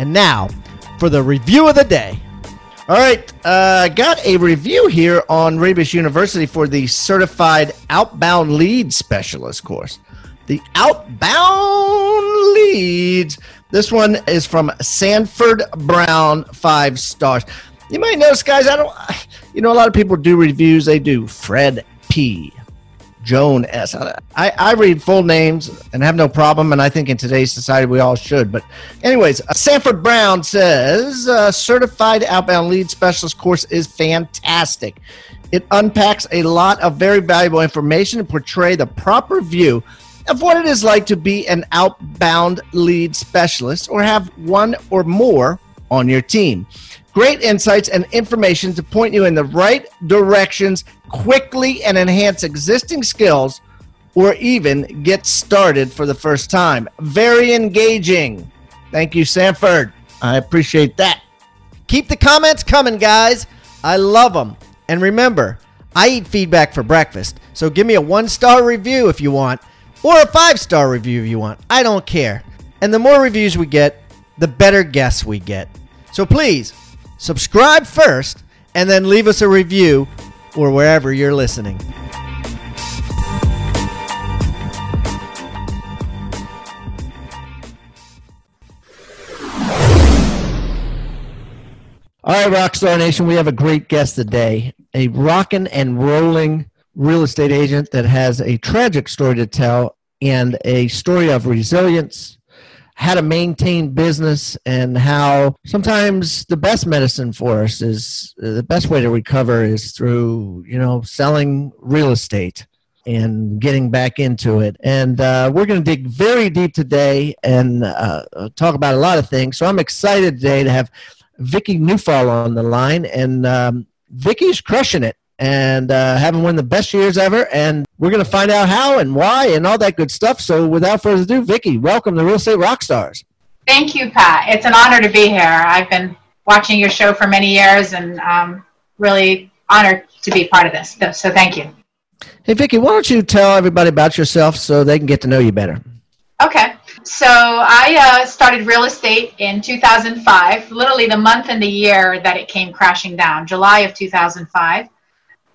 And now for the review of the day. All right, uh, got a review here on Rebus University for the Certified Outbound Lead Specialist course. The Outbound Leads. This one is from Sanford Brown, five stars. You might notice, guys, I don't, you know, a lot of people do reviews. They do Fred P. Joan S. I, I read full names and have no problem, and I think in today's society we all should. But, anyways, uh, Sanford Brown says uh, certified outbound lead specialist course is fantastic. It unpacks a lot of very valuable information and portray the proper view of what it is like to be an outbound lead specialist or have one or more on your team. Great insights and information to point you in the right directions quickly and enhance existing skills or even get started for the first time. Very engaging. Thank you, Sanford. I appreciate that. Keep the comments coming, guys. I love them. And remember, I eat feedback for breakfast. So give me a one star review if you want, or a five star review if you want. I don't care. And the more reviews we get, the better guests we get. So please subscribe first and then leave us a review or wherever you're listening. All right, Rockstar Nation, we have a great guest today. A rocking and rolling real estate agent that has a tragic story to tell and a story of resilience, how to maintain business and how sometimes the best medicine for us is the best way to recover is through you know selling real estate and getting back into it. And uh, we're going to dig very deep today and uh, talk about a lot of things. So i'm excited today to have vicki Neufeld on the line and um, vicki's crushing it and uh, having one of the best years ever. And we're going to find out how and why and all that good stuff. So without further ado, Vicki, welcome to Real Estate Rockstars. Thank you, Pat. It's an honor to be here. I've been watching your show for many years and um, really honored to be part of this. So thank you. Hey, Vicki, why don't you tell everybody about yourself so they can get to know you better? Okay. So I uh, started real estate in 2005, literally the month and the year that it came crashing down, July of 2005.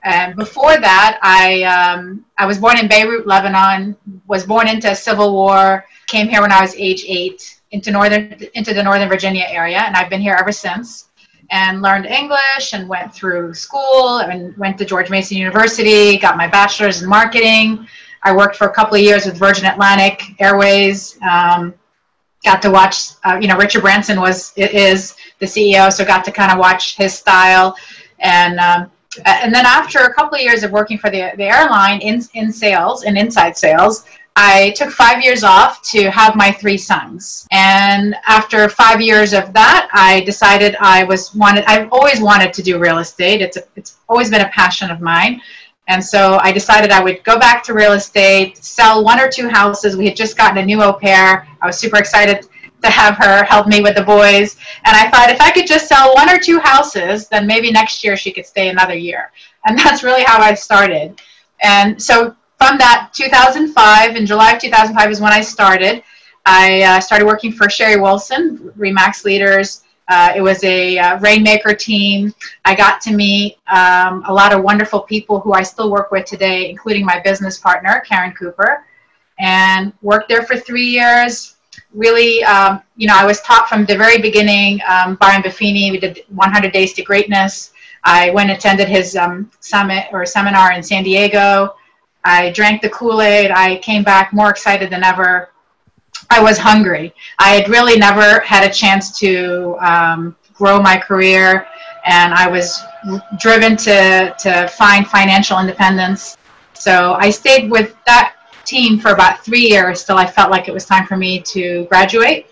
And before that, I um, I was born in Beirut, Lebanon. Was born into a civil war. Came here when I was age eight into northern into the Northern Virginia area, and I've been here ever since. And learned English and went through school and went to George Mason University. Got my bachelor's in marketing. I worked for a couple of years with Virgin Atlantic Airways. Um, got to watch, uh, you know, Richard Branson was is the CEO, so got to kind of watch his style and. Um, and then after a couple of years of working for the, the airline in, in sales and inside sales, I took five years off to have my three sons. And after five years of that, I decided I was wanted, I've always wanted to do real estate. It's, a, it's always been a passion of mine. And so I decided I would go back to real estate, sell one or two houses. We had just gotten a new au pair. I was super excited to have her help me with the boys. And I thought if I could just sell one or two houses, then maybe next year she could stay another year. And that's really how I started. And so from that 2005, in July of 2005 is when I started. I uh, started working for Sherry Wilson, Remax Leaders. Uh, it was a uh, Rainmaker team. I got to meet um, a lot of wonderful people who I still work with today, including my business partner, Karen Cooper, and worked there for three years really, um, you know, I was taught from the very beginning. Um, Brian Buffini, we did 100 Days to Greatness. I went attended his um, summit or seminar in San Diego. I drank the Kool Aid. I came back more excited than ever. I was hungry. I had really never had a chance to um, grow my career, and I was driven to, to find financial independence. So I stayed with that team for about three years till I felt like it was time for me to graduate.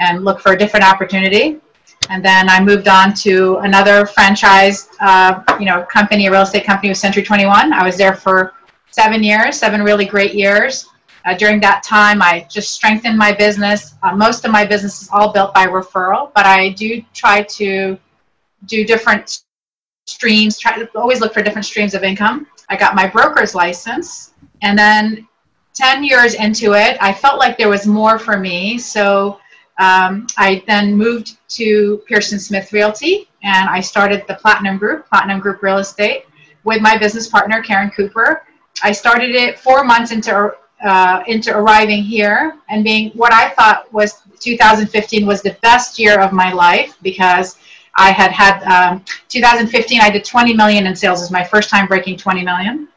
and look for a different opportunity. And then I moved on to another franchise, uh, you know, company, a real estate company with Century 21. I was there for seven years, seven really great years. Uh, during that time, I just strengthened my business. Uh, most of my business is all built by referral, but I do try to do different streams, try to always look for different streams of income. I got my broker's license, and then 10 years into it, I felt like there was more for me. So um, I then moved to Pearson Smith Realty and I started the Platinum Group, Platinum Group Real Estate, with my business partner, Karen Cooper. I started it four months into uh, into arriving here and being what I thought was 2015 was the best year of my life because I had had um, 2015 I did 20 million in sales. It was my first time breaking 20 million.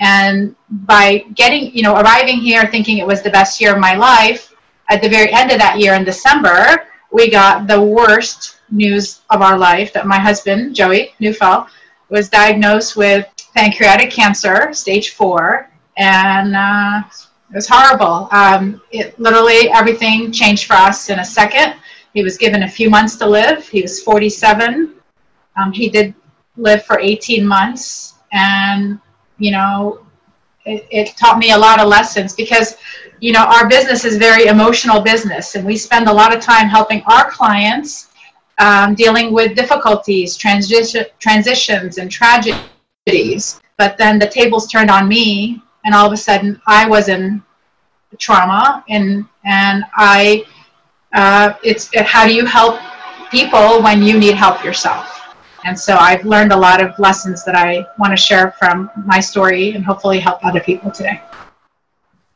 And by getting, you know, arriving here thinking it was the best year of my life, at the very end of that year in December, we got the worst news of our life that my husband, Joey Neufeld, was diagnosed with pancreatic cancer, stage four, and uh, it was horrible. Um, it literally everything changed for us in a second. He was given a few months to live. He was 47. Um, he did live for 18 months, and you know, it, it taught me a lot of lessons because you know our business is very emotional business and we spend a lot of time helping our clients um, dealing with difficulties transition, transitions and tragedies. But then the tables turned on me and all of a sudden i was in trauma and and i uh, it's it, how do you help people when you need help yourself and so I've learned a lot of lessons that I want to share from my story and hopefully help other people today.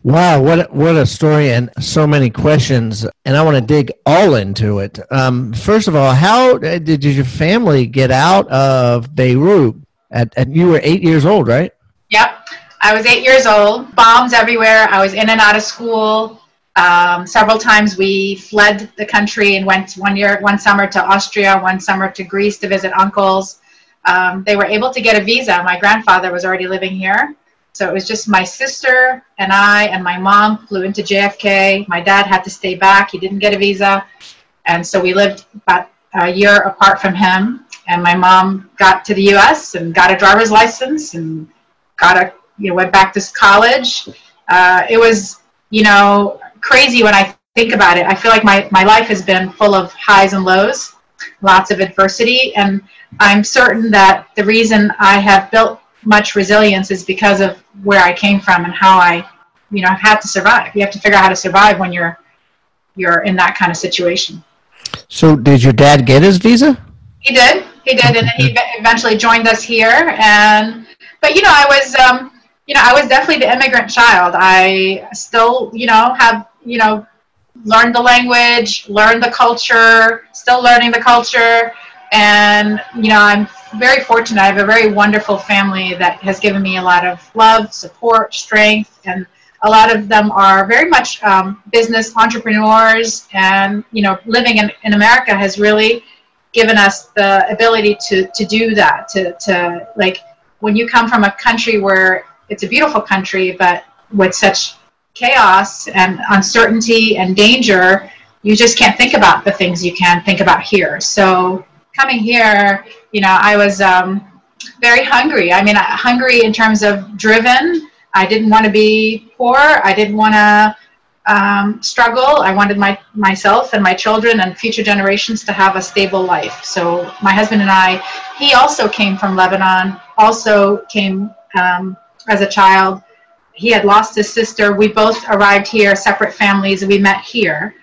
Wow, what a, what a story and so many questions, and I want to dig all into it. Um, first of all, how did your family get out of Beirut? At, at you were eight years old, right? Yep, I was eight years old. Bombs everywhere. I was in and out of school. Um, several times we fled the country and went one year, one summer to Austria, one summer to Greece to visit uncles. Um, they were able to get a visa. My grandfather was already living here. So it was just my sister and I and my mom flew into JFK. My dad had to stay back. He didn't get a visa. And so we lived about a year apart from him. And my mom got to the US and got a driver's license and got a, you know, went back to college. Uh, it was, you know, crazy when I think about it. I feel like my, my life has been full of highs and lows, lots of adversity. And I'm certain that the reason I have built much resilience is because of where I came from and how I, you know, I've had to survive. You have to figure out how to survive when you're you're in that kind of situation. So, did your dad get his visa? He did. He did, and he eventually joined us here. And but you know, I was, um, you know, I was definitely the immigrant child. I still, you know, have, you know, learn the language, learn the culture, still learning the culture, and you know, I'm very fortunate. I have a very wonderful family that has given me a lot of love, support, strength, and a lot of them are very much um, business entrepreneurs. And you know, living in, in America has really given us the ability to to do that. To to like when you come from a country where it's a beautiful country, but with such chaos and uncertainty and danger, you just can't think about the things you can think about here. So coming here, you know, I was um, very hungry. I mean, hungry in terms of driven. I didn't want to be poor. I didn't want to um, struggle. I wanted my myself and my children and future generations to have a stable life. So my husband and I, he also came from Lebanon. Also came um, as a child. He had lost his sister. We both arrived here, separate families. And we met here,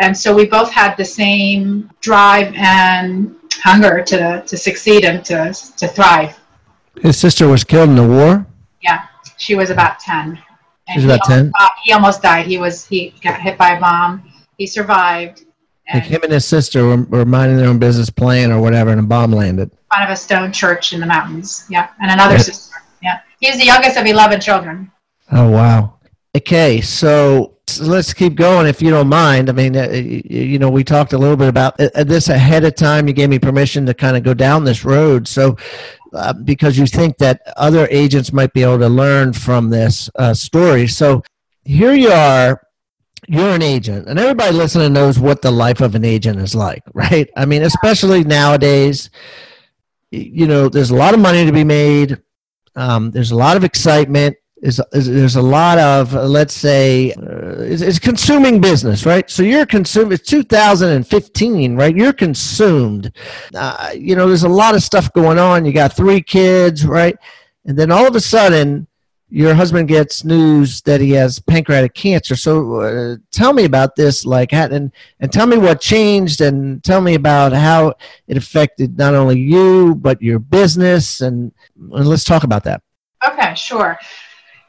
and so we both had the same drive and hunger to, to succeed and to, to thrive. His sister was killed in the war? Yeah, she was about 10. She was about 10? he almost died. He was he got hit by a bomb. He survived. Like him and his sister were, were minding their own business, playing or whatever, and a bomb landed. In front of a stone church in the mountains. Yeah, and another sister. Yeah, he's the youngest of eleven children. Oh wow. Okay, so let's keep going if you don't mind. I mean, uh, you know, we talked a little bit about uh, this ahead of time. You gave me permission to kind of go down this road. So, uh, because you think that other agents might be able to learn from this uh, story. So, here you are you're an agent, and everybody listening knows what the life of an agent is like, right? I mean, especially nowadays, you know, there's a lot of money to be made. Um, there's a lot of excitement. There's, there's a lot of, uh, let's say, uh, it's, it's, consuming business, right? So you're consuming, it's 2015, right? You're consumed. Uh, you know, there's a lot of stuff going on. You got three kids, right? And then all of a sudden, your husband gets news that he has pancreatic cancer. So uh, tell me about this, like, and and tell me what changed, and tell me about how it affected not only you but your business, and, and let's talk about that. Okay, sure.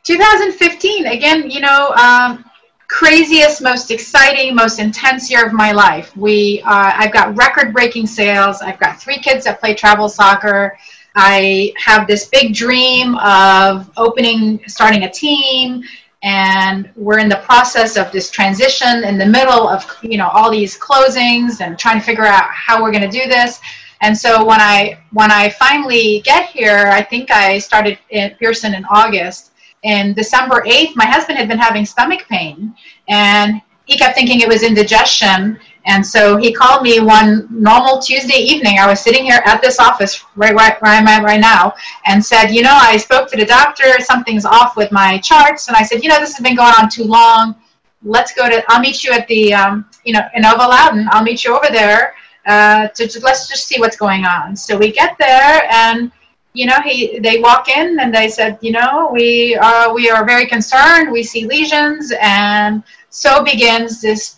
2015, again, you know, um, craziest, most exciting, most intense year of my life. We, uh, I've got record-breaking sales. I've got three kids that play travel soccer. I have this big dream of opening, starting a team, and we're in the process of this transition in the middle of you know all these closings and trying to figure out how we're going to do this. And so when I when I finally get here, I think I started at Pearson in August. And December 8th, my husband had been having stomach pain, and he kept thinking it was indigestion and so he called me one normal Tuesday evening. I was sitting here at this office right, right where I'm at right now and said, you know, I spoke to the doctor. Something's off with my charts. And I said, you know, this has been going on too long. Let's go to, I'll meet you at the, um, you know, Inova Loudoun. I'll meet you over there uh, to just, let's just see what's going on. So we get there and, you know, he, they walk in and they said, you know, we, uh, we are very concerned. We see lesions. And so begins this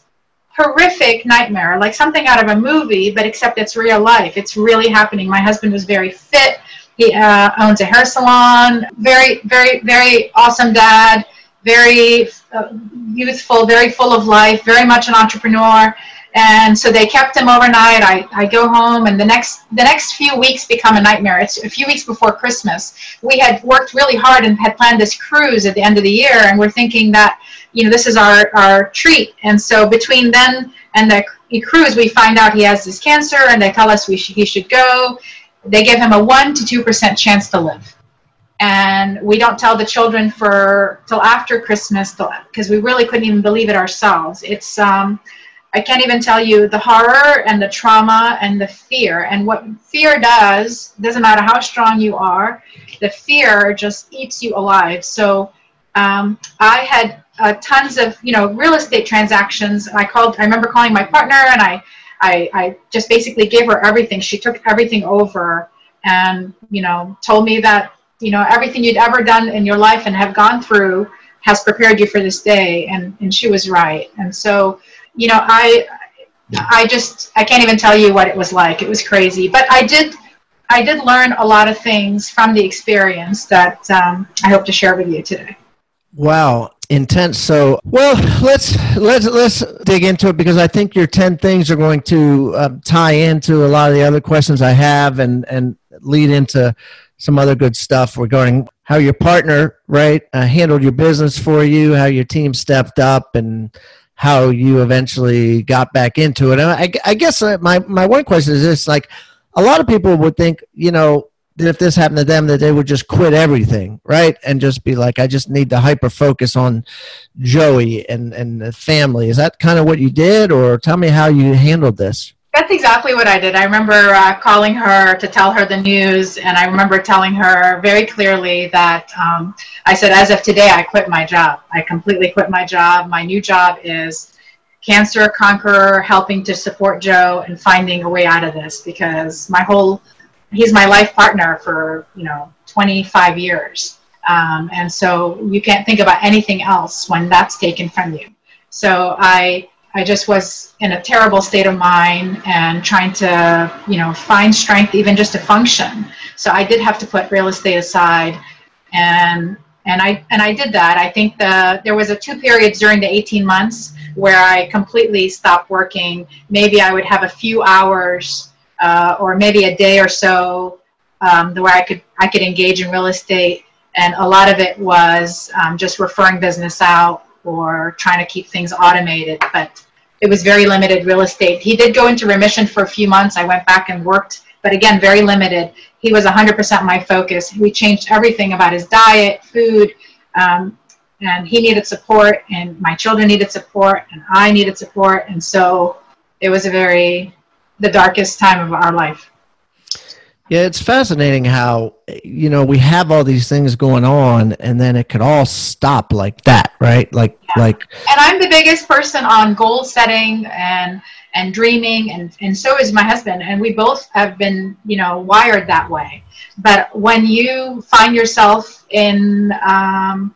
horrific nightmare, like something out of a movie, but except it's real life. It's really happening. My husband was very fit. He uh, owns a hair salon. Very, very, very awesome dad. Very uh, youthful, very full of life, very much an entrepreneur. And so they kept him overnight. I, I go home, and the next the next few weeks become a nightmare. It's a few weeks before Christmas. We had worked really hard and had planned this cruise at the end of the year, and we're thinking that you know, this is our, our treat. And so between then and the cruise, we find out he has this cancer and they tell us we sh- he should go. They give him a 1% to 2% chance to live. And we don't tell the children for till after Christmas because we really couldn't even believe it ourselves. It's, um, I can't even tell you the horror and the trauma and the fear. And what fear does, doesn't matter how strong you are, the fear just eats you alive. So um, I had uh, tons of you know real estate transactions. I called. I remember calling my partner, and I, I, I just basically gave her everything. She took everything over, and you know told me that you know everything you'd ever done in your life and have gone through has prepared you for this day, and and she was right. And so you know I, I just I can't even tell you what it was like. It was crazy, but I did. I did learn a lot of things from the experience that um, I hope to share with you today. Wow, intense. So, well, let's let's let's dig into it because I think your ten things are going to uh, tie into a lot of the other questions I have and and lead into some other good stuff regarding how your partner right uh, handled your business for you, how your team stepped up, and how you eventually got back into it. And I, I guess my my one question is this: like a lot of people would think, you know, that if this happened to them that they would just quit everything right? And just be like i just need to hyper focus on joey and and the family. Is that kind of what you did? Or tell me how you handled this that's exactly what i did. I remember uh, calling her to tell her the news and i remember telling her very clearly that um, i said as of today i quit my job. I completely quit my job. My new job is cancer conqueror helping to support joe and finding a way out of this because my whole he's my life partner for you know 25 years. Um, and so you can't think about anything else when that's taken from you. So i i just was in a terrible state of mind and trying to you know find strength even just to function. So i did have to put real estate aside. And and i and i did that. I think the there was a two periods during the 18 months where i completely stopped working. Maybe i would have a few hours uh, or maybe a day or so um, where I could I could engage in real estate, and a lot of it was um, just referring business out or trying to keep things automated. But it was very limited real estate. He did go into remission for a few months. I went back and worked, but again, very limited. He was 100% my focus. We changed everything about his diet, food. Um, and he needed support, and my children needed support, and I needed support, and so it was a very the darkest time of our life. Yeah, it's fascinating how you know we have all these things going on, and then it could all stop like that, right? Like, yeah. like. And I'm the biggest person on goal setting and and dreaming, and and so is my husband, and we both have been you know wired that way. But when you find yourself in um,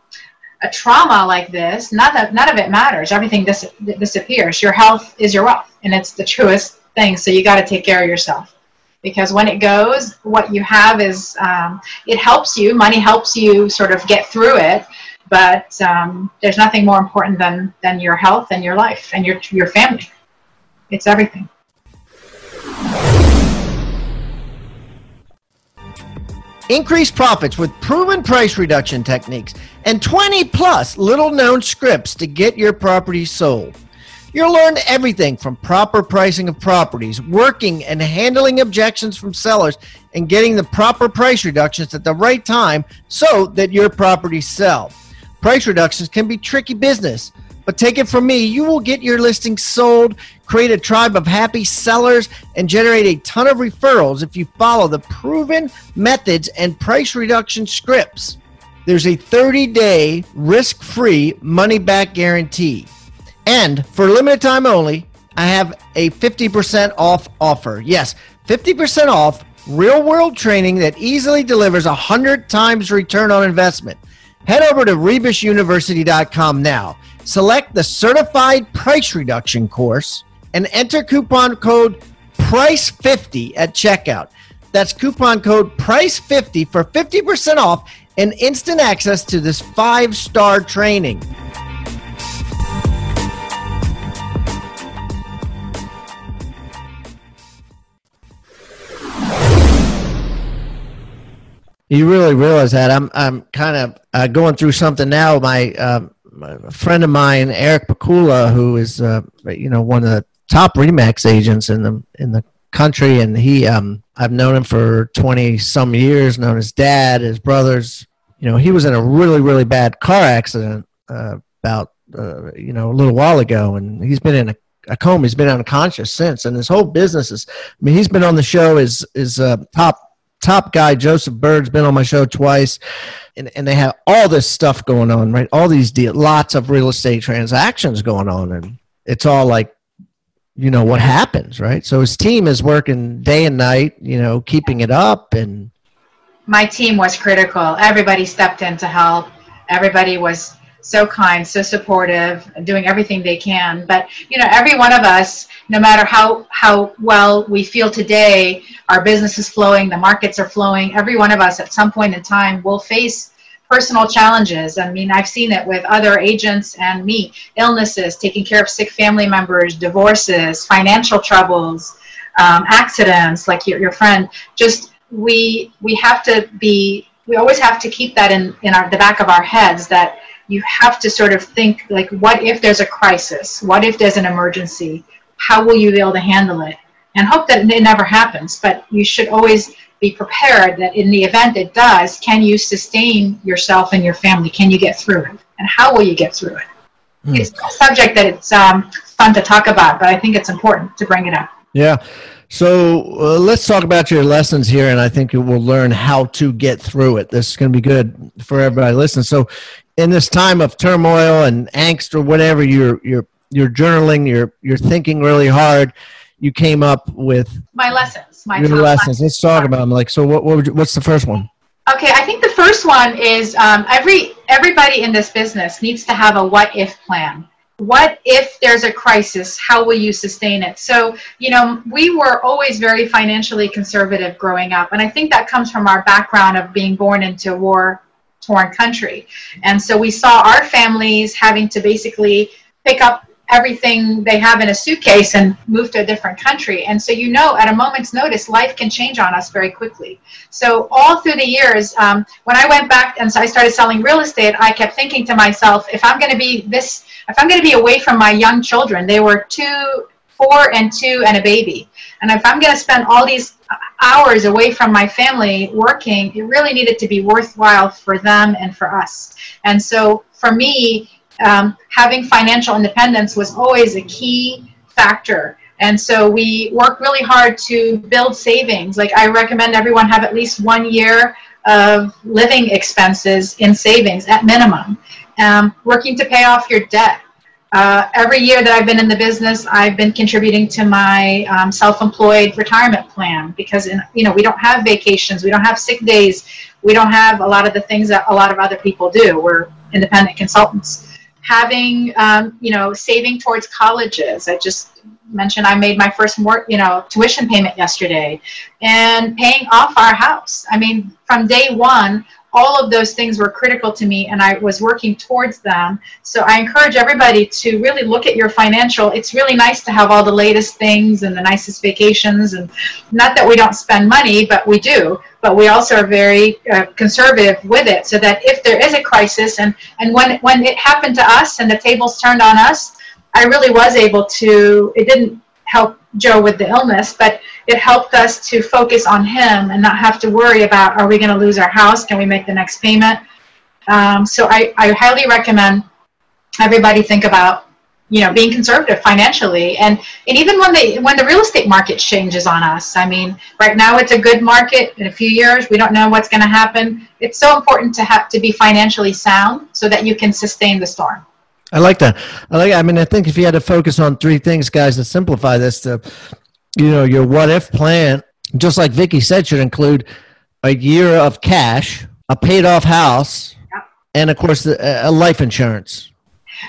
a trauma like this, none of, none of it matters. Everything dis- disappears. Your health is your wealth, and it's the truest thing. So you got to take care of yourself. Because when it goes, what you have is um, it helps you. Money helps you sort of get through it, but um, there's nothing more important than than your health and your life and your your family. It's everything. Increase profits with proven price reduction techniques and 20 plus little known scripts to get your property sold. You'll learn everything from proper pricing of properties, working and handling objections from sellers, and getting the proper price reductions at the right time so that your properties sell. Price reductions can be tricky business, but take it from me, you will get your listing sold, create a tribe of happy sellers, and generate a ton of referrals if you follow the proven methods and price reduction scripts. There's a 30 day risk free money back guarantee. And for limited time only, I have a 50% off offer. Yes, 50% off real world training that easily delivers 100 times return on investment. Head over to rebusuniversity.com now Select the certified price reduction course and enter coupon code PRICE50 at checkout. That's coupon code PRICE50 for 50% off and instant access to this five star training. You really realize that I'm I'm kind of uh, going through something now. My uh, a friend of mine, Eric Pakula, who is uh, you know one of the top Remax agents in the in the country, and he um, I've known him for twenty some years. Known his dad, his brothers. You know, he was in a really really bad car accident uh, about uh, you know a little while ago, and he's been in a, a coma. He's been unconscious since, and his whole business is. I mean, he's been on the show. Is is uh, top top guy Joseph Bird's been on my show twice, and, and they have all this stuff going on, right? All these deals, lots of real estate transactions going on, and it's all like, you know, what happens, right? So his team is working day and night, you know, keeping it up, and my team was critical. Everybody stepped in to help. Everybody was so kind, so supportive, doing everything they can. But you know, every one of us, no matter how how well we feel today, our business is flowing, the markets are flowing. Every one of us, at some point in time, will face personal challenges. I mean, I've seen it with other agents and me: illnesses, taking care of sick family members, divorces, financial troubles, um, accidents, like your, your friend. Just we we have to be. We always have to keep that in in our the back of our heads that you have to sort of think like what if there's a crisis? What if there's an emergency? How will you be able to handle it? And hope that it never happens but you should always be prepared that in the event it does can you sustain yourself and your family? Can you get through it? And how will you get through it? Mm. it's a subject that it's um, fun to talk about but i think it's important to bring it up. Yeah so uh, let's talk about your lessons here, and I think you will learn how to get through it. This is going to be good for everybody listening. So, in this time of turmoil and angst or whatever, you're you're you're journaling, you're you're thinking really hard. You came up with my lessons. My your lessons. Let's talk about them. Like, so what? what you, what's the first one? Okay, I think the first one is um, every everybody in this business needs to have a what if plan what if there's a crisis how will you sustain it so you know we were always very financially conservative growing up and i think that comes from our background of being born into a war torn country and so we saw our families having to basically pick up everything they have in a suitcase and move to a different country. And so, you know, at a moment's notice, life can change on us very quickly. So, all through the years, um, when I went back and so I started selling real estate, I kept thinking to myself, if I'm going to be this, if I'm going to be away from my young children, they were two, four and two and a baby. And if I'm going to spend all these hours away from my family working, it really needed to be worthwhile for them and for us. And so for me, um, having financial independence was always a key factor. And so we work really hard to build savings. Like I recommend everyone have at least one year of living expenses in savings at minimum. Um, working to pay off your debt. Uh, every year that I've been in the business, I've been contributing to my um, self-employed retirement plan because in, you know we don't have vacations, we don't have sick days, we don't have a lot of the things that a lot of other people do. We're independent consultants. Having um, you know saving towards colleges. I just mentioned I made my first more you know tuition payment yesterday, and paying off our house. I mean, from day one, all of those things were critical to me and I was working towards them. So I encourage everybody to really look at your financial. It's really nice to have all the latest things and the nicest vacations and not that we don't spend money, but we do. But we also are very uh, conservative with it so that if there is a crisis and, and when, when it happened to us and the tables turned on us, I really was able to, it didn't help Joe with the illness, but it helped us to focus on him and not have to worry about are we going to lose our house? Can we make the next payment? Um, so I, I highly recommend everybody think about you know being conservative financially and and even when they when the real estate market changes on us i mean right now it's a good market in a few years we don't know what's going to happen it's so important to have to be financially sound so that you can sustain the storm I like that. I like. I mean, I think if you had to focus on three things, guys, to simplify this, to you know, your what if plan, just like Vicki said, should include a year of cash, a paid off house, and of course, a life insurance.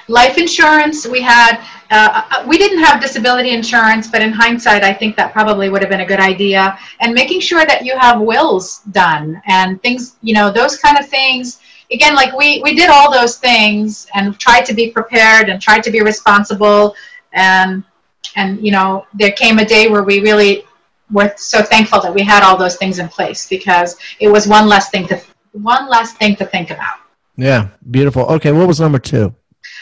Life insurance, we had. Uh, uh, we didn't have disability insurance, but in hindsight, I think that probably would have been a good idea. And making sure that you have wills done and things, you know, those kind of things again, like we, we did all those things and tried to be prepared and tried to be responsible. And, and, you know, there came a day where we really were so thankful that we had all those things in place because it was one less thing to, one less thing to think about. Yeah. Beautiful. Okay. What was number two?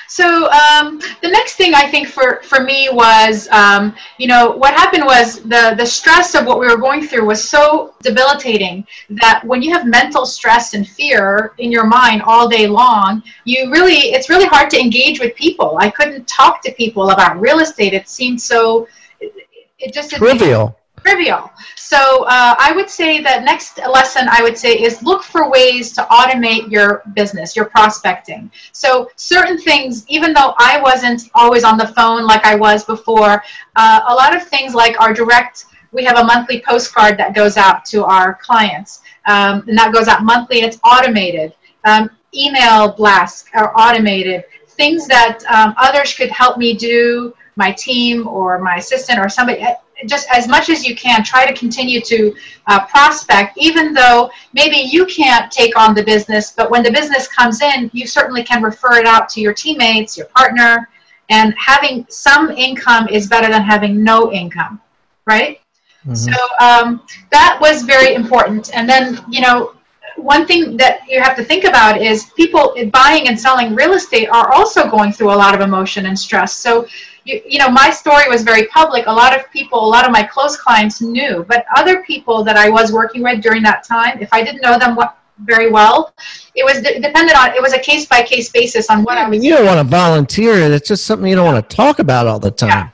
So um, the next thing I think for, for me was, um, you know, what happened was the, the stress of what we were going through was so debilitating that when you have mental stress and fear in your mind all day long, you really, it's really hard to engage with people. I couldn't talk to people about real estate. It seemed so, it, it just trivial trivial. So uh, I would say that next lesson I would say is look for ways to automate your business, your prospecting. So certain things, even though I wasn't always on the phone like I was before, uh, a lot of things like our direct, we have a monthly postcard that goes out to our clients, um, and that goes out monthly it's automated. Um, email blasts are automated. Things that um, others could help me do, my team or my assistant or somebody just as much as you can, try to continue to uh, prospect, even though maybe you can't take on the business, but when the business comes in, you certainly can refer it out to your teammates, your partner, and having some income is better than having no income, right? Mm-hmm. So um, that was very important. And then, you know, one thing that you have to think about is people buying and selling real estate are also going through a lot of emotion and stress. So you, you know, my story was very public. A lot of people, a lot of my close clients knew, but other people that I was working with during that time, if I didn't know them what, very well, it was de- dependent on, it was a case by case basis on what yeah, I was. You don't want to volunteer. It's just something you don't want to talk about all the time. Yeah.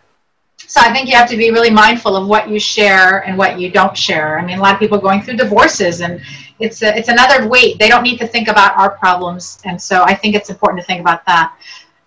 So I think you have to be really mindful of what you share and what you don't share. I mean, a lot of people going through divorces and it's a, it's another weight. They don't need to think about our problems, and so I think it's important to think about that.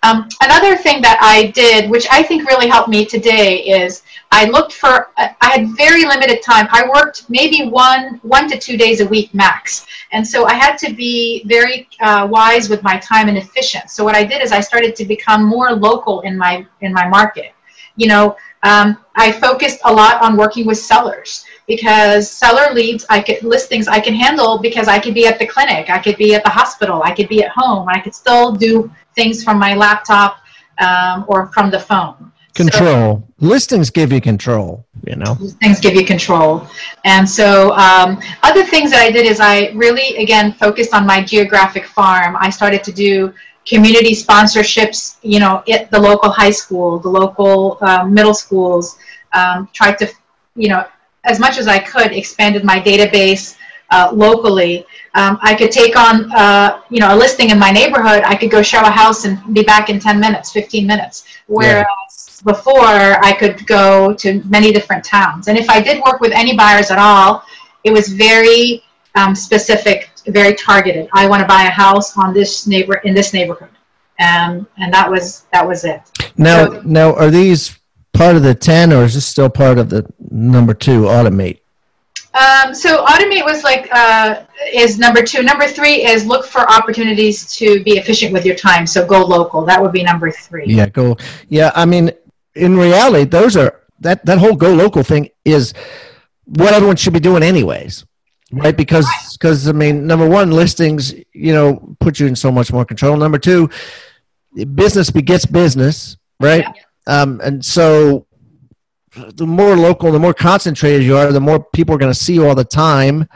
Um, another thing that I did, which I think really helped me today, is I looked for. I had very limited time. I worked maybe one one to two days a week max, and so I had to be very uh, wise with my time and efficient. So what I did is I started to become more local in my in my market. You know, um, I focused a lot on working with sellers because seller leads, I could listings I can handle because I could be at the clinic, I could be at the hospital, I could be at home, I could still do things from my laptop um, or from the phone. Control. So, listings give you control, you know. Listings give you control. And so um, other things that I did is I really, again, focused on my geographic farm. I started to do community sponsorships, you know, at the local high school, the local um, middle schools. Um, tried to, you know, as much as I could, expanded my database uh, locally. Um, I could take on, uh, you know, a listing in my neighborhood. I could go show a house and be back in 10 minutes, 15 minutes. Whereas yeah. before, I could go to many different towns. And if I did work with any buyers at all, it was very um, specific, very targeted. I want to buy a house on this neighbor in this neighborhood, um, and that was that was it. Now, so, now are these part of the ten, or is this still part of the number two automate? Um, so automate was like uh, is number two. Number three is look for opportunities to be efficient with your time. So go local. That would be number three. Yeah, go. Yeah, I mean, in reality, those are that that whole go local thing is what everyone should be doing anyways right because because i mean number one listings you know put you in so much more control number two business begets business right yeah. um, and so the more local the more concentrated you are the more people are going to see you all the time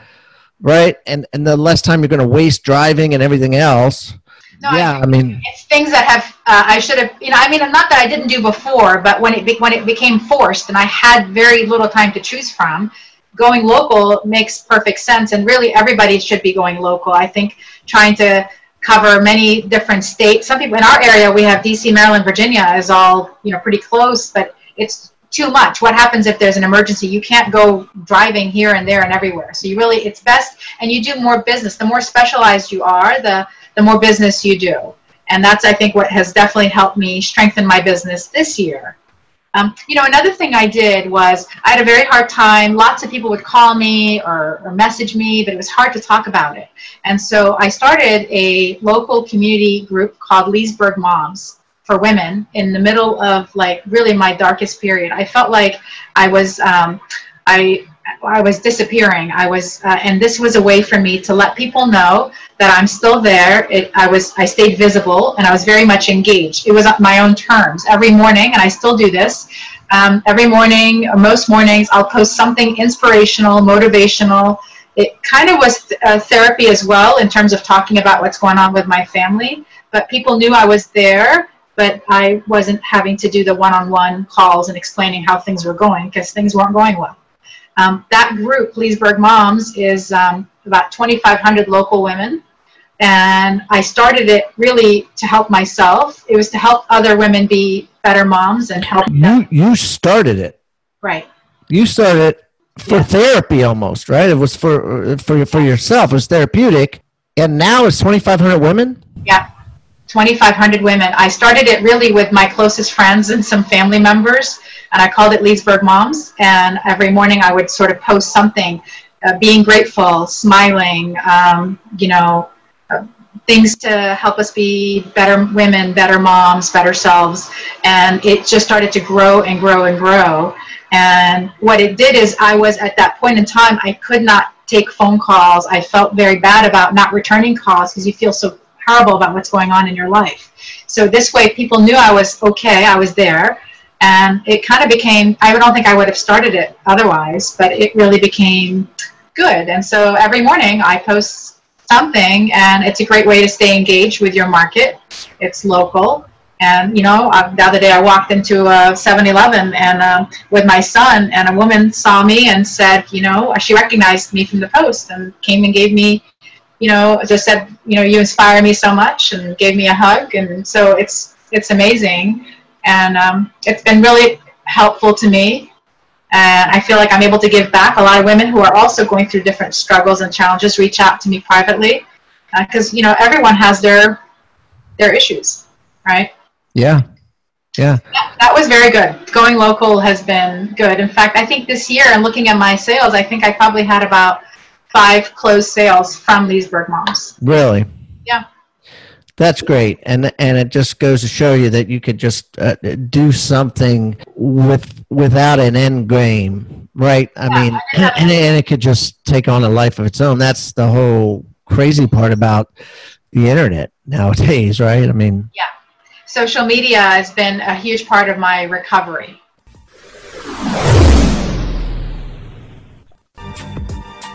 right and and the less time you're going to waste driving and everything else no, yeah, I, I, mean, it's things that have uh, I should have, you know, I mean, not that I didn't do before, but when it be, when it became forced and I had very little time to choose from, going local makes perfect sense. And really, everybody should be going local. I think trying to cover many different states. Some people in our area, we have D.C., Maryland, Virginia is all you know pretty close, but it's too much. What happens if there's an emergency? You can't go driving here and there and everywhere. So you really, it's best, and you do more business. The more specialized you are, the the more business you do. And that's, I think, what has definitely helped me strengthen my business this year. Um, you know, another thing I did was I had a very hard time. Lots of people would call me or, or, message me, but it was hard to talk about it. And so I started a local community group called Leesburg Moms for women in the middle of like really my darkest period. I felt like I was, um, I, I was disappearing. I was, uh, and this was a way for me to let people know that I'm still there. It, I was, I stayed visible, and I was very much engaged. It was on my own terms every morning, and I still do this. Um, every morning, or most mornings, I'll post something inspirational, motivational. It kind of was uh, therapy as well in terms of talking about what's going on with my family. But people knew I was there, but I wasn't having to do the one-on-one calls and explaining how things were going because things weren't going well. Um, that group, Leesburg Moms, is um, about 2,500 local women. And I started it really to help myself. It was to help other women be better moms and help you, them. You started it. Right. You started it for yeah. therapy almost, right? It was for, for, for yourself. It was therapeutic. And now it's 2,500 women? Yeah. 2,500 women. I started it really with my closest friends and some family members, and I called it Leesburg Moms. And every morning I would sort of post something, uh, being grateful, smiling, um, you know, uh, things to help us be better women, better moms, better selves. And it just started to grow and grow and grow. And what it did is, I was at that point in time, I could not take phone calls. I felt very bad about not returning calls because you feel so horrible about what's going on in your life. So this way, people knew I was okay, I was there, and it kind of became. I don't think I would have started it otherwise, but it really became good. And so every morning I post something, and it's a great way to stay engaged with your market. It's local. And you know, the other day I walked into a 7-Eleven and uh, with my son, and a woman saw me and said, you know, she recognized me from the post and came and gave me you know, just said, you know, you inspire me so much and gave me a hug. And so it's, it's amazing. And um, it's been really helpful to me. And I feel like I'm able to give back. A lot of women who are also going through different struggles and challenges reach out to me privately because, uh, you know, everyone has their, their issues, right? Yeah. Yeah. That, that was very good. Going local has been good. In fact, I think this year, and looking at my sales, I think I probably had about five closed sales from Leesburg moms. Really? Yeah. That's great, and and it just goes to show you that you could just uh, do something with without an end game, right? I yeah, mean, and, and it could just take on a life of its own. That's the whole crazy part about the internet nowadays, right? I mean, yeah, social media has been a huge part of my recovery.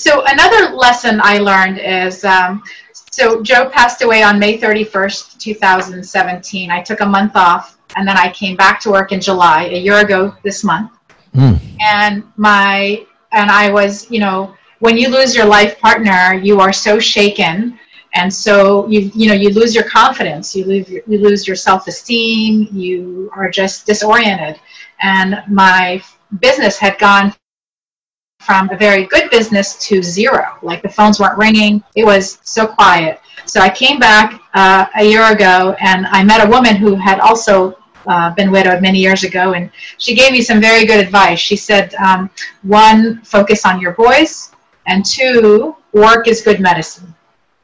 So another lesson I learned is um, so Joe passed away on May 31st, 2017. I took a month off and then I came back to work in July, a year ago this month. Mm. And my and I was, you know, when you lose your life partner, you are so shaken and so you you know you lose your confidence you lose your, you lose your self-esteem you are just disoriented and my business had gone from a very good business to zero. Like the phones weren't ringing. It was so quiet. So I came back uh, a year ago and I met a woman who had also uh, been widowed many years ago, and she gave me some very good advice. She said, um, one, focus on your boys, and two, work is good medicine.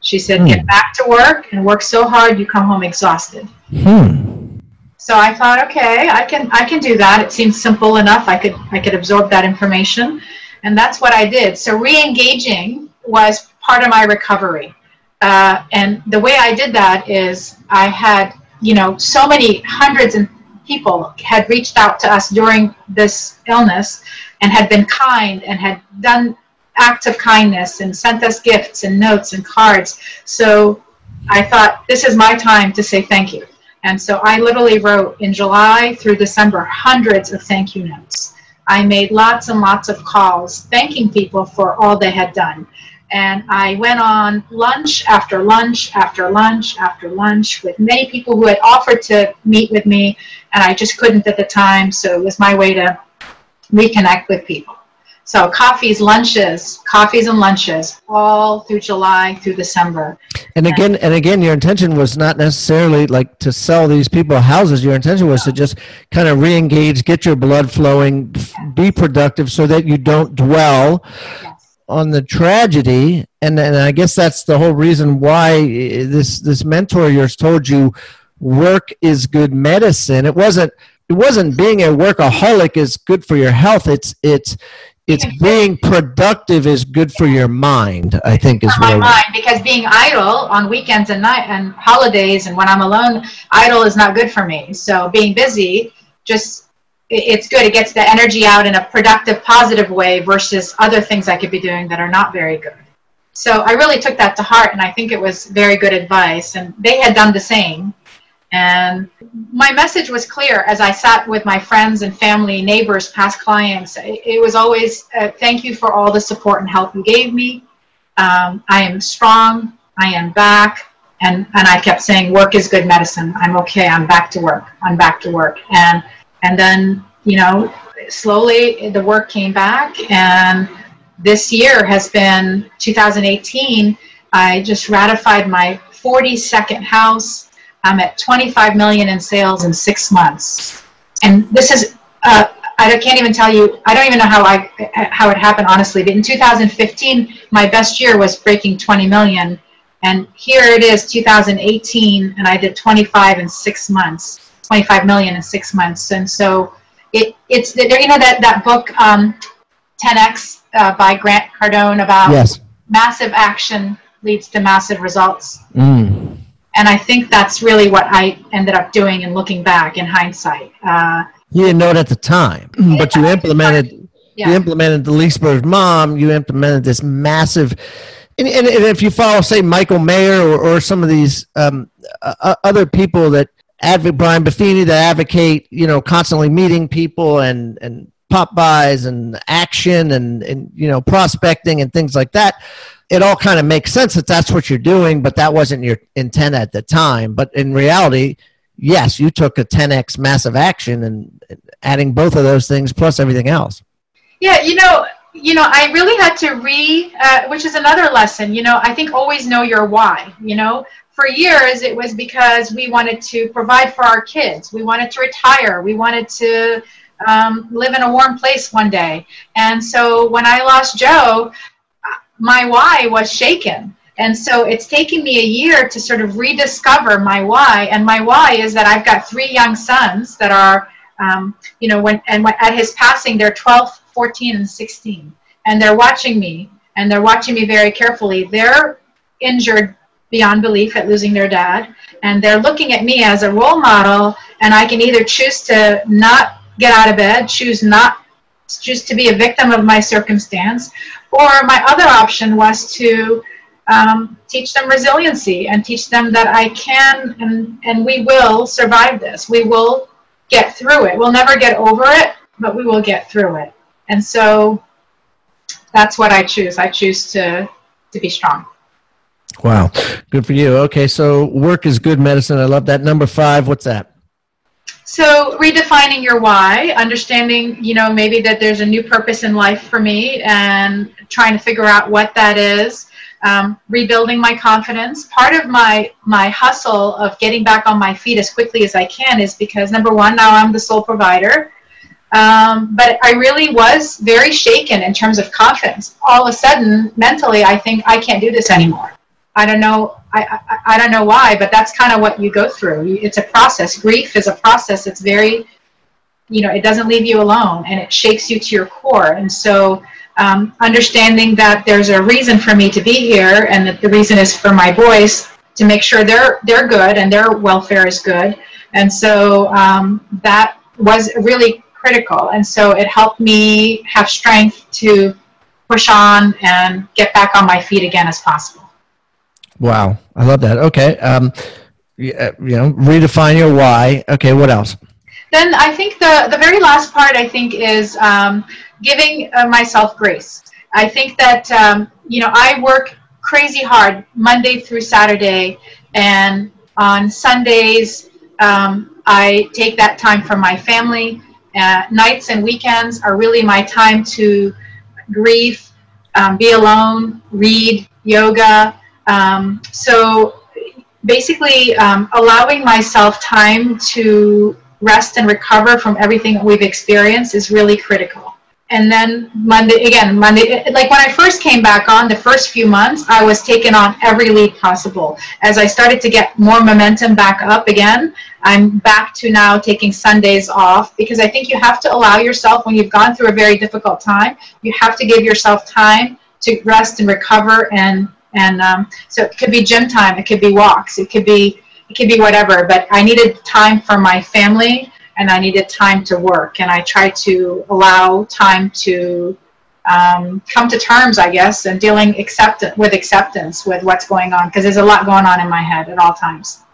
She said, hmm. get back to work and work so hard you come home exhausted. Hmm. So I thought, okay, I can I can do that. It seems simple enough. I could I could absorb that information. And that's what I did. So re engaging was part of my recovery. Uh, and the way I did that is I had, you know, so many hundreds of people had reached out to us during this illness and had been kind and had done acts of kindness and sent us gifts and notes and cards. So I thought, this is my time to say thank you. And so I literally wrote in July through December hundreds of thank you notes. I made lots and lots of calls thanking people for all they had done. And I went on lunch after lunch after lunch after lunch with many people who had offered to meet with me, and I just couldn't at the time. So it was my way to reconnect with people. So coffees, lunches, coffees and lunches, all through July through December. And again, and again, your intention was not necessarily like to sell these people houses. Your intention was to just kind of re-engage, get your blood flowing, be productive, so that you don't dwell yes. on the tragedy. And and I guess that's the whole reason why eh, this this mentor of yours told you work is good medicine. It wasn't it wasn't being a workaholic is good for your health. It's it's it's being productive is good for your mind i think is my mind because being idle on weekends and night and holidays and when i'm alone idle is not good for me. So being busy just it's good. It gets the energy out in a productive positive way versus other things i could be doing that are not very good. So i really took that to heart and i think it was very good advice and they had done the same and my message was clear as I sat with my friends and family, neighbors, past clients. It was always uh, thank you for all the support and help you gave me. Um, I am strong. I am back. And, and I kept saying, work is good medicine. I'm okay. I'm back to work. I'm back to work. And, and then, you know, slowly the work came back. And this year has been 2018. I just ratified my 42nd house I'm at 25 million in sales in six months. And this is, uh, I can't even tell you, I don't even know how I how it happened honestly. But in 2015, my best year was breaking 20 million, and here it is 2018, and I did 25 in six months, 25 million in six months. And so it it's there, you know that that book um, 10x uh, by Grant Cardone about yes. massive action leads to massive results. Mm and I think that's really what I ended up doing and looking back in hindsight. Uh, you didn't know it at the time, but you implemented. Yeah. You implemented the Leesburg mom. You implemented this massive, and, and, and if you follow, say, Michael Mayer or, or some of these um, uh, other people that advocate Brian Buffini that advocate, you know, constantly meeting people and and pop buys and action and and you know prospecting and things like that. It all kind of makes sense that that's what you're doing, but that wasn't your intent at the time. But in reality, yes, you took a 10x massive action and adding both of those things plus everything else. Yeah, you know, you know, I really had to re, uh, which is another lesson. You know, I think always know your why. You know, for years it was because we wanted to provide for our kids, we wanted to retire, we wanted to um, live in a warm place one day. And so when I lost Joe, my why was shaken. And so it's taken me a year to sort of rediscover my why. And my why is that I've got three young sons that are, um, you know, when and when, at his passing, they're 12, 14, and 16, and they're watching me, and they're watching me very carefully. They're injured beyond belief at losing their dad, and they're looking at me as a role model. And I can either choose to not get out of bed, choose not choose to be a victim of my circumstance, or my other option was to um, teach them resiliency and teach them that I can and, and we will survive this. We will get through it. We'll never get over it, but we will get through it. And so that's what I choose. I choose to, to be strong. Wow. Good for you. Okay. So work is good medicine. I love that. Number five, what's that? So redefining your why, understanding, you know, maybe that there's a new purpose in life for me and trying to figure out what that is um, rebuilding my confidence. Part of my my hustle of getting back on my feet as quickly as I can is because number one, now I'm the sole provider. Um, but I really was very shaken in terms of confidence. All of a sudden, mentally, I think I can't do this anymore. I don't know. I, I, I don't know why, but that's kind of what you go through. It's a process. Grief is a process. It's very, you know, it doesn't leave you alone, and it shakes you to your core. And so um, understanding that there's a reason for me to be here and that the reason is for my boys to make sure they're they're good and their welfare is good and so um, that was really critical and so it helped me have strength to push on and get back on my feet again as possible wow i love that okay um, you know redefine your why okay what else then I think the, the very last part, I think, is um, giving uh, myself grace. I think that, um, you know, I work crazy hard Monday through Saturday, and on Sundays, um, I take that time for my family. Uh, nights and weekends are really my time to grieve, um, be alone, read, yoga. Um, so basically, um, allowing myself time to rest and recover from everything that we've experienced is really critical. And then Monday, again, Monday, like when I first came back on, the first few months, I was taking on every lead possible. As I started to get more momentum back up again, I'm back to now taking Sundays off because I think you have to allow yourself, when you've gone through a very difficult time, you have to give yourself time to rest and recover. And, and um, so it could be gym time, it could be walks, it could be it could be whatever, but I needed time for my family and I needed time to work. And I tried to allow time to um, come to terms, I guess, and dealing accept- with acceptance with what's going on because there's a lot going on in my head at all times.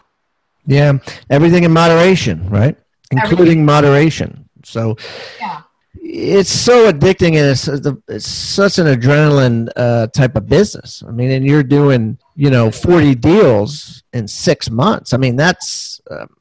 Yeah, everything in moderation, right? Including everything. moderation. So, yeah. It's so addicting, and it's, it's such an adrenaline uh, type of business. I mean, and you're doing, you know, 40 deals in six months. I mean, that's um,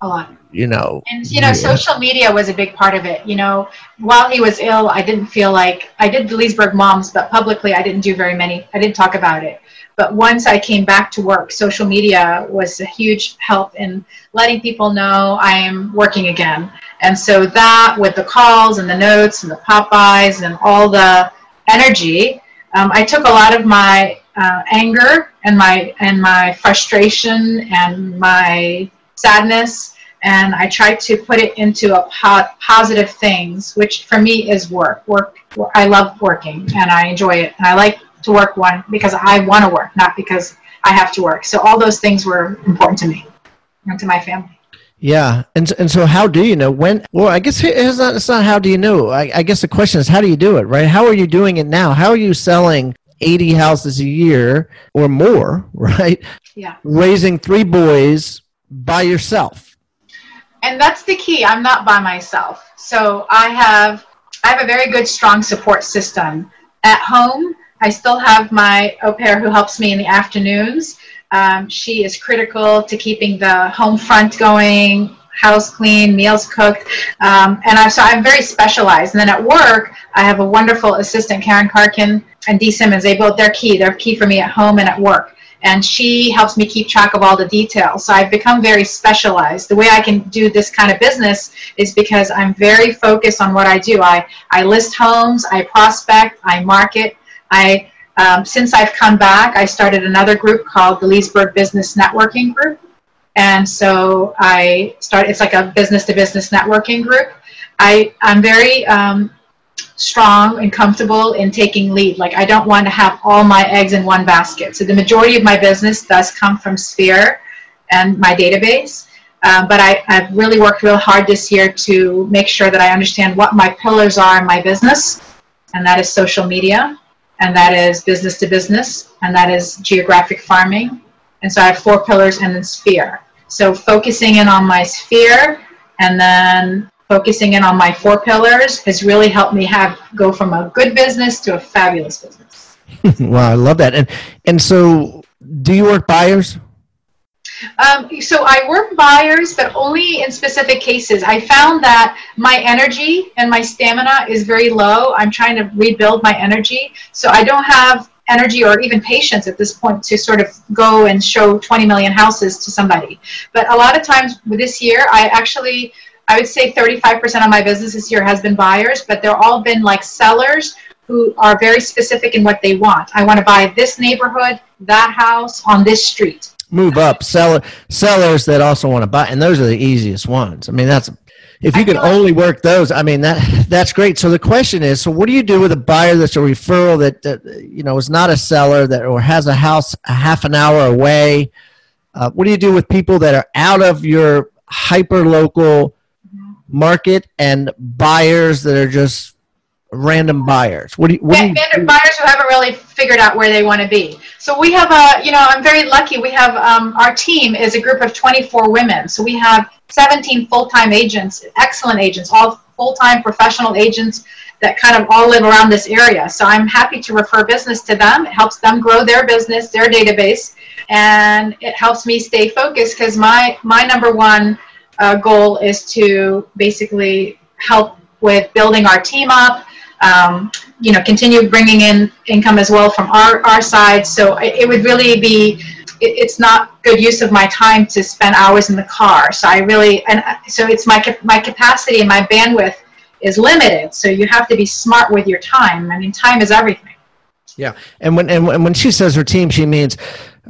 a lot. You know, and you know, yeah. social media was a big part of it. You know, while he was ill, I didn't feel like I did the Leesburg Moms, but publicly, I didn't do very many. I didn't talk about it. But once I came back to work, social media was a huge help in letting people know I am working again. And so that, with the calls and the notes and the pop-bys and all the energy, um, I took a lot of my uh, anger and my and my frustration and my sadness and I try to put it into a po- positive things, which for me is work. Work. I love working and I enjoy it. And I like to work one because I want to work, not because I have to work. So all those things were important to me and to my family. Yeah, and and so how do you know when? Well, I guess it's not. It's not how do you know. I, I guess the question is how do you do it, right? How are you doing it now? How are you selling 80 houses a year or more, right? Yeah. Raising three boys by yourself. and that's the key. I'm not by myself. So I have I have a very good strong support system. At home, I still have my au pair who helps me in the afternoons. Um, she is critical to keeping the home front going, house clean, meals cooked, um, and I, so I'm very specialized. And then at work, I have a wonderful assistant, Karen Karkin and Dee Simmons. They both they're key. They're key for me at home and at work. And she helps me keep track of all the details. So I've become very specialized. The way I can do this kind of business is because I'm very focused on what I do. I, I list homes, I prospect, I market, I um, since I've come back, I started another group called the Leesburg Business Networking Group. And so I started, it's like a business to business networking group. I, I'm very um, strong and comfortable in taking lead. Like I don't want to have all my eggs in one basket. So the majority of my business does come from Sphere and my database. Um, but I, I've really worked real hard this year to make sure that I understand what my pillars are in my business, and that is social media, and that is business to business, and that is geographic farming. And so I have four pillars and then sphere. So focusing in on my sphere and then focusing in on my four pillars has really helped me have go from a good business to a fabulous business. wow, I love that. And and so do you work buyers? Um, so I work buyers, but only in specific cases. I found that my energy and my stamina is very low. I'm trying to rebuild my energy, so I don't have energy or even patience at this point to sort of go and show 20 million houses to somebody. But a lot of times this year, I actually, I would say 35% of my business this year has been buyers, but they're all been like sellers who are very specific in what they want. I want to buy this neighborhood, that house on this street move up. Seller sellers that also want to buy and those are the easiest ones. I mean that's if you can only work those i mean that that's great. So the question is so what do you do with a buyer that's a referral that, that you know is not a seller that or has a house a half an hour away? Uh, what do you do with people that are out of your hyper local market and buyers that are just random buyers? What do you, what yeah, do you buyers who haven't really figured out where they want to be. So we have a, you know, I'm very lucky. We have um, our team is a group of 24 women. So we have 17 full-time agents, excellent agents, all full-time professional agents that kind of all live around this area. So I'm happy to refer business to them. It helps them grow their business, their database, and it helps me stay focused because my my number one uh, goal is to basically help with building our team up, um, you know, continue bringing in income as well from our, our side. So it, it would really be, it, it's not good use of my time to spend hours in the car. So I really, and so it's my, my capacity and my bandwidth is limited. So you have to be smart with your time. I mean, time is everything. Yeah. And when, and when she says her team, she means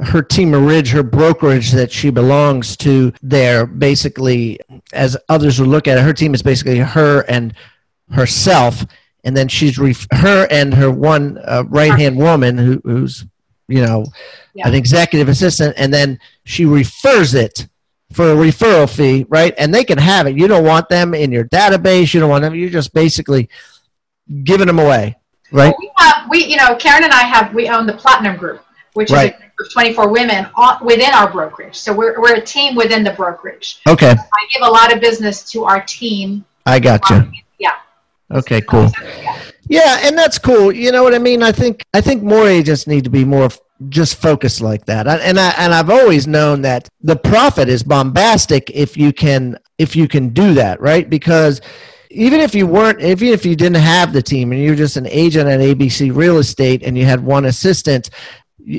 her team of ridge her brokerage that she belongs to there basically as others would look at it her team is basically her and herself and then she's ref- her and her one uh, right hand woman who, who's you know yeah. an executive assistant, and then she refers it for a referral fee, right? And they can have it. You don't want them in your database. You don't want them. You're just basically giving them away, right? Well, we have we you know Karen and I have we own the Platinum Group, which right. is of 24 women within our brokerage. So we're, we're a team within the brokerage. Okay. So I give a lot of business to our team. I got you. Okay, cool. Yeah, and that's cool. You know what I mean? I think I think more agents need to be more just focused like that. And I and I've always known that the profit is bombastic if you can if you can do that, right? Because even if you weren't even if you didn't have the team and you're just an agent at ABC Real Estate and you had one assistant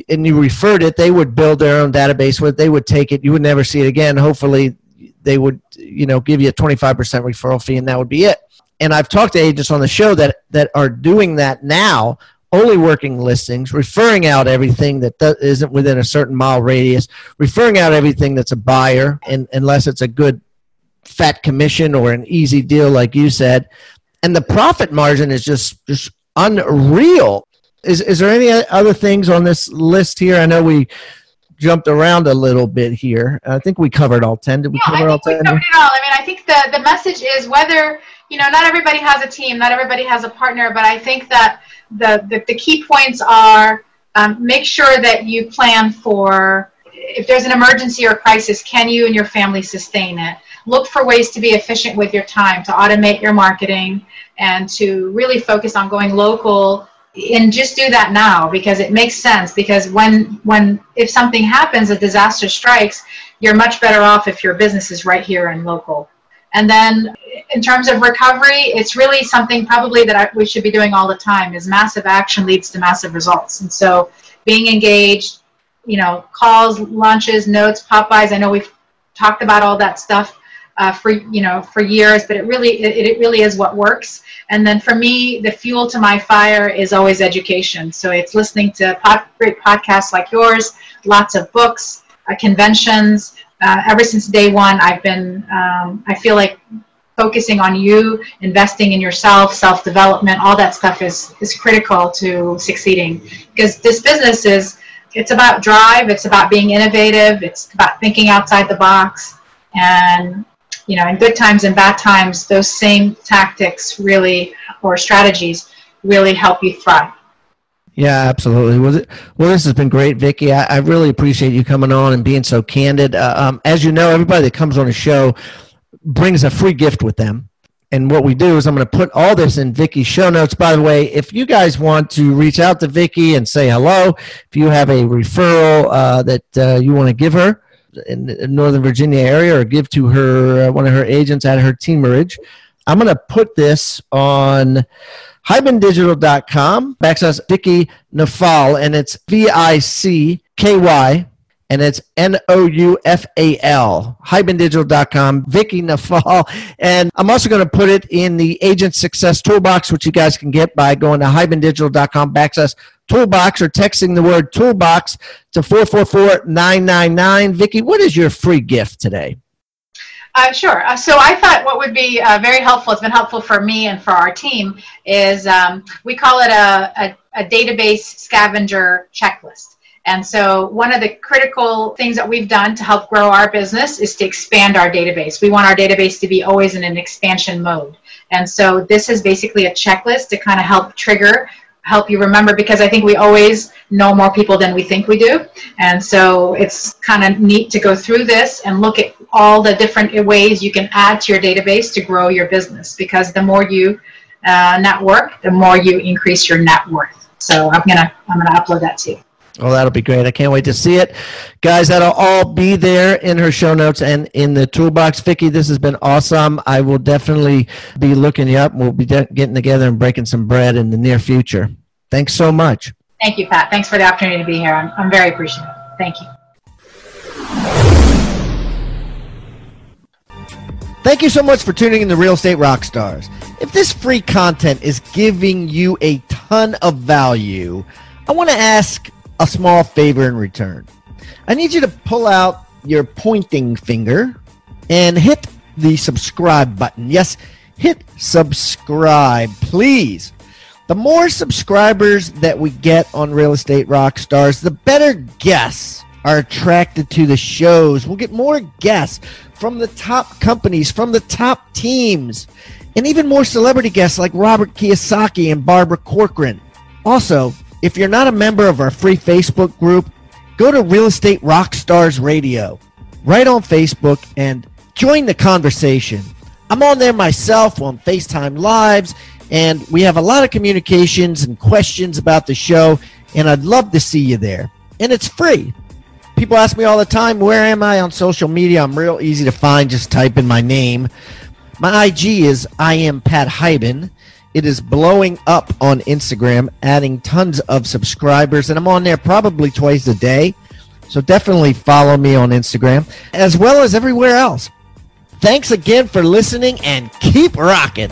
and you referred it, they would build their own database with they would take it, you would never see it again. Hopefully they would, you know, give you a 25% referral fee and that would be it and I've talked to agents on the show that that are doing that now, only working listings, referring out everything that th- isn't within a certain mile radius, referring out everything that's a buyer, and unless it's a good fat commission or an easy deal, like you said, and the profit margin is just just unreal. Is is there any other things on this list here? I know we jumped around a little bit here. I think we covered all ten. Did we yeah, cover all ten? We covered it all. I mean, I think the the message is whether you know, not everybody has a team, not everybody has a partner, but I think that the, the, the key points are um, make sure that you plan for if there's an emergency or crisis, can you and your family sustain it? look for ways to be efficient with your time, to automate your marketing, and to really focus on going local and just do that now because it makes sense because when when if something happens a disaster strikes you're much better off if your business is right here and local and then in terms of recovery it's really something probably that I, we should be doing all the time is massive action leads to massive results. And so being engaged you know calls lunches notes pop-bys i know we've talked about all that stuff uh, for you know for years but it really it, it really is what works. And then for me the fuel to my fire is always education. So it's listening to pod, great podcasts like yours lots of books uh, conventions uh, ever since day one i've been um, i feel like focusing on you investing in yourself self-development all that stuff is is critical to succeeding because this business is it's about drive it's about being innovative it's about thinking outside the box and you know, in good times and bad times, those same tactics really or strategies really help you thrive. Yeah, absolutely. Well, this has been great, Vicki. I, I really appreciate you coming on and being so candid. Uh, um, as you know, everybody that comes on a show brings a free gift with them. And what we do is I'm going to put all this in Vicki's show notes. By the way, if you guys want to reach out to Vicki and say hello, if you have a referral uh, that uh, you want to give her, in the Northern Virginia area or give to her uh, one of her agents at her teamerage. I'm going to put this on hibandigital.com backslash Vicki Noufal, and it's V I C K Y and it's N O U F A L, hibandigital.com, Vicki Noufal. And I'm also going to put it in the Agent Success Toolbox, which you guys can get by going to hibandigital.com backslash toolbox or texting the word toolbox to 444-999. Vicki, what is your free gift today? Uh, sure. Uh, so I thought what would be uh, very helpful, it's been helpful for me and for our team, is um, we call it a, a, a database scavenger checklist. And so, one of the critical things that we've done to help grow our business is to expand our database. We want our database to be always in an expansion mode. And so, this is basically a checklist to kind of help trigger help you remember because I think we always know more people than we think we do. And so it's kind of neat to go through this and look at all the different ways you can add to your database to grow your business because the more you uh, network, the more you increase your net worth. So I'm gonna I'm gonna upload that too. Oh, that'll be great. I can't wait to see it. Guys, that'll all be there in her show notes and in the toolbox. Vicki, this has been awesome. I will definitely be looking you up. We'll be de- getting together and breaking some bread in the near future. Thanks so much. Thank you, Pat. Thanks for the opportunity to be here. I'm, I'm very appreciative. Thank you. Thank you so much for tuning in to Real Estate Rockstars. If this free content is giving you a ton of value, I want to ask a small favor in return. I need you to pull out your pointing finger and hit the subscribe button. Yes, hit subscribe, please. The more subscribers that we get on Real Estate Rockstars, the better guests are attracted to the shows. We'll get more guests from the top companies, from the top teams, and even more celebrity guests like Robert Kiyosaki and Barbara Corcoran. Also, if you're not a member of our free Facebook group, go to Real Estate Rockstars Radio right on Facebook and join the conversation. I'm on there myself on FaceTime Lives, and we have a lot of communications and questions about the show, and I'd love to see you there. And it's free. People ask me all the time, where am I on social media? I'm real easy to find. Just type in my name. My IG is I am Pat Hiban. It is blowing up on Instagram, adding tons of subscribers, and I'm on there probably twice a day. So definitely follow me on Instagram as well as everywhere else. Thanks again for listening and keep rocking.